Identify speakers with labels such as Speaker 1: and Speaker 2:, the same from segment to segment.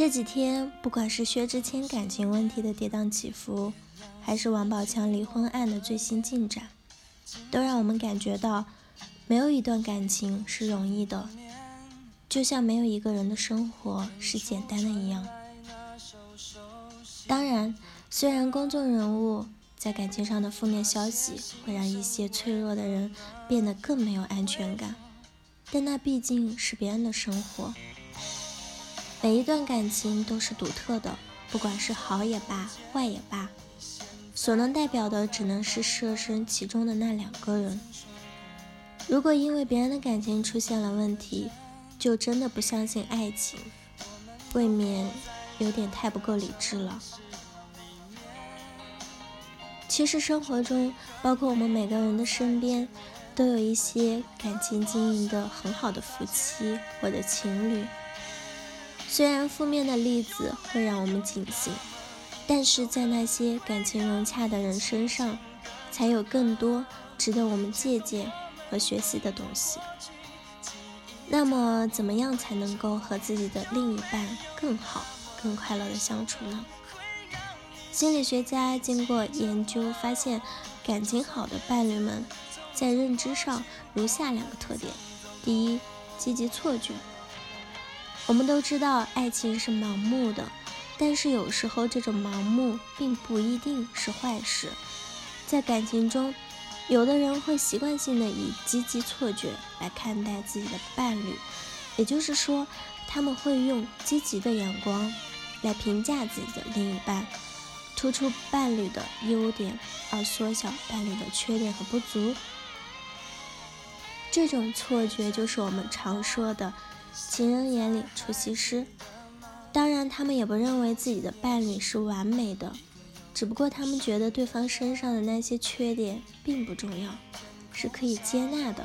Speaker 1: 这几天，不管是薛之谦感情问题的跌宕起伏，还是王宝强离婚案的最新进展，都让我们感觉到，没有一段感情是容易的，就像没有一个人的生活是简单的一样。当然，虽然公众人物在感情上的负面消息会让一些脆弱的人变得更没有安全感，但那毕竟是别人的生活。每一段感情都是独特的，不管是好也罢，坏也罢，所能代表的只能是设身其中的那两个人。如果因为别人的感情出现了问题，就真的不相信爱情，未免有点太不够理智了。其实生活中，包括我们每个人的身边，都有一些感情经营的很好的夫妻或者情侣。虽然负面的例子会让我们警醒，但是在那些感情融洽的人身上，才有更多值得我们借鉴和学习的东西。那么，怎么样才能够和自己的另一半更好、更快乐的相处呢？心理学家经过研究发现，感情好的伴侣们在认知上如下两个特点：第一，积极错觉。我们都知道爱情是盲目的，但是有时候这种盲目并不一定是坏事。在感情中，有的人会习惯性的以积极错觉来看待自己的伴侣，也就是说，他们会用积极的眼光来评价自己的另一半，突出伴侣的优点，而缩小伴侣的缺点和不足。这种错觉就是我们常说的。情人眼里出西施，当然，他们也不认为自己的伴侣是完美的，只不过他们觉得对方身上的那些缺点并不重要，是可以接纳的。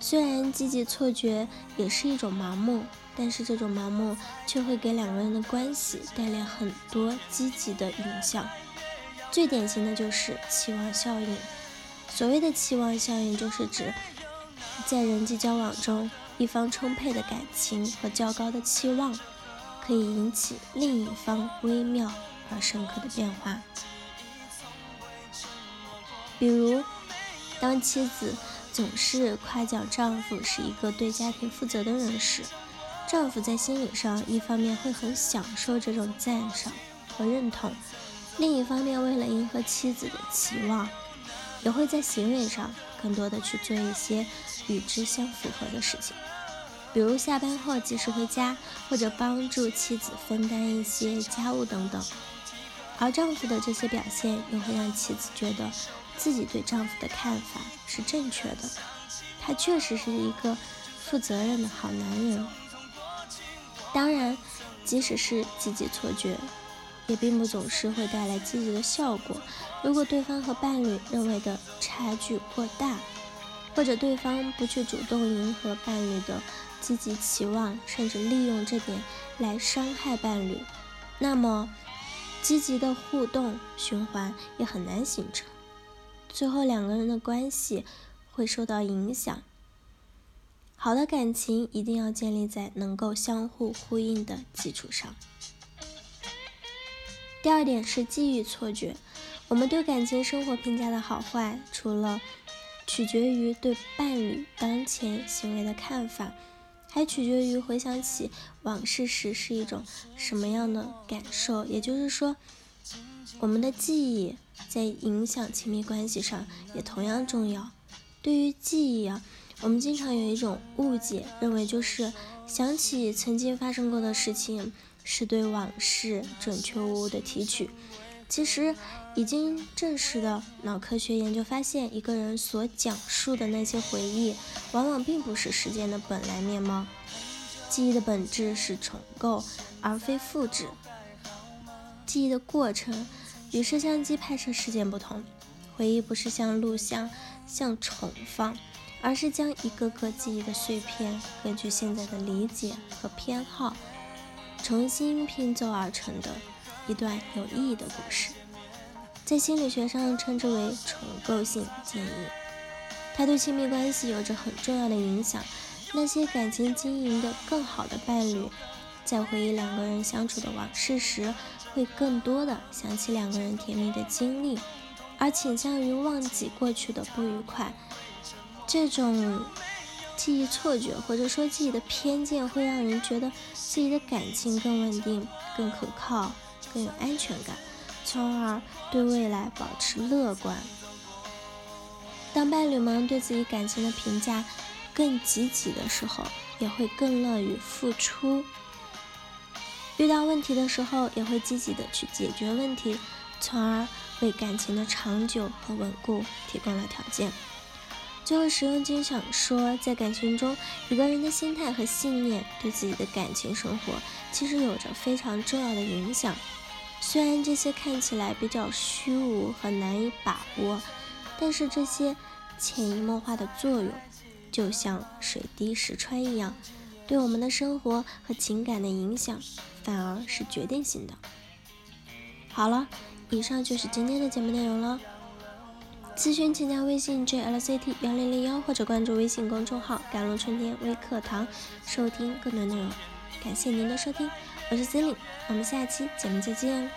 Speaker 1: 虽然积极错觉也是一种盲目，但是这种盲目却会给两个人的关系带来很多积极的影响。最典型的就是期望效应。所谓的期望效应，就是指在人际交往中。一方充沛的感情和较高的期望，可以引起另一方微妙而深刻的变化。比如，当妻子总是夸奖丈夫是一个对家庭负责的人时，丈夫在心理上一方面会很享受这种赞赏和认同，另一方面为了迎合妻子的期望，也会在行为上更多的去做一些与之相符合的事情。比如下班后及时回家，或者帮助妻子分担一些家务等等，而丈夫的这些表现又会让妻子觉得自己对丈夫的看法是正确的，他确实是一个负责任的好男人。当然，即使是积极错觉，也并不总是会带来积极的效果。如果对方和伴侣认为的差距过大，或者对方不去主动迎合伴侣的。积极期望，甚至利用这点来伤害伴侣，那么积极的互动循环也很难形成，最后两个人的关系会受到影响。好的感情一定要建立在能够相互呼应的基础上。第二点是机遇错觉，我们对感情生活评价的好坏，除了取决于对伴侣当前行为的看法。还取决于回想起往事时是一种什么样的感受，也就是说，我们的记忆在影响亲密关系上也同样重要。对于记忆啊，我们经常有一种误解，认为就是想起曾经发生过的事情，是对往事准确无误的提取。其实，已经证实的脑科学研究发现，一个人所讲述的那些回忆，往往并不是事件的本来面貌。记忆的本质是重构，而非复制。记忆的过程与摄像机拍摄事件不同，回忆不是像录像像重放，而是将一个个记忆的碎片，根据现在的理解和偏好，重新拼凑而成的。一段有意义的故事，在心理学上称之为重构性记忆，它对亲密关系有着很重要的影响。那些感情经营的更好的伴侣，在回忆两个人相处的往事时，会更多的想起两个人甜蜜的经历，而倾向于忘记过去的不愉快。这种记忆错觉或者说自己的偏见，会让人觉得自己的感情更稳定、更可靠、更有安全感，从而对未来保持乐观。当伴侣们对自己感情的评价更积极的时候，也会更乐于付出。遇到问题的时候，也会积极的去解决问题，从而为感情的长久和稳固提供了条件。最后，实用金想说，在感情中，一个人的心态和信念对自己的感情生活其实有着非常重要的影响。虽然这些看起来比较虚无和难以把握。但是这些潜移默化的作用，就像水滴石穿一样，对我们的生活和情感的影响反而是决定性的。好了，以上就是今天的节目内容了。咨询请加微信 jlct 幺零零幺或者关注微信公众号“甘露春天微课堂”，收听更多内容。感谢您的收听，我是森林我们下期节目再见。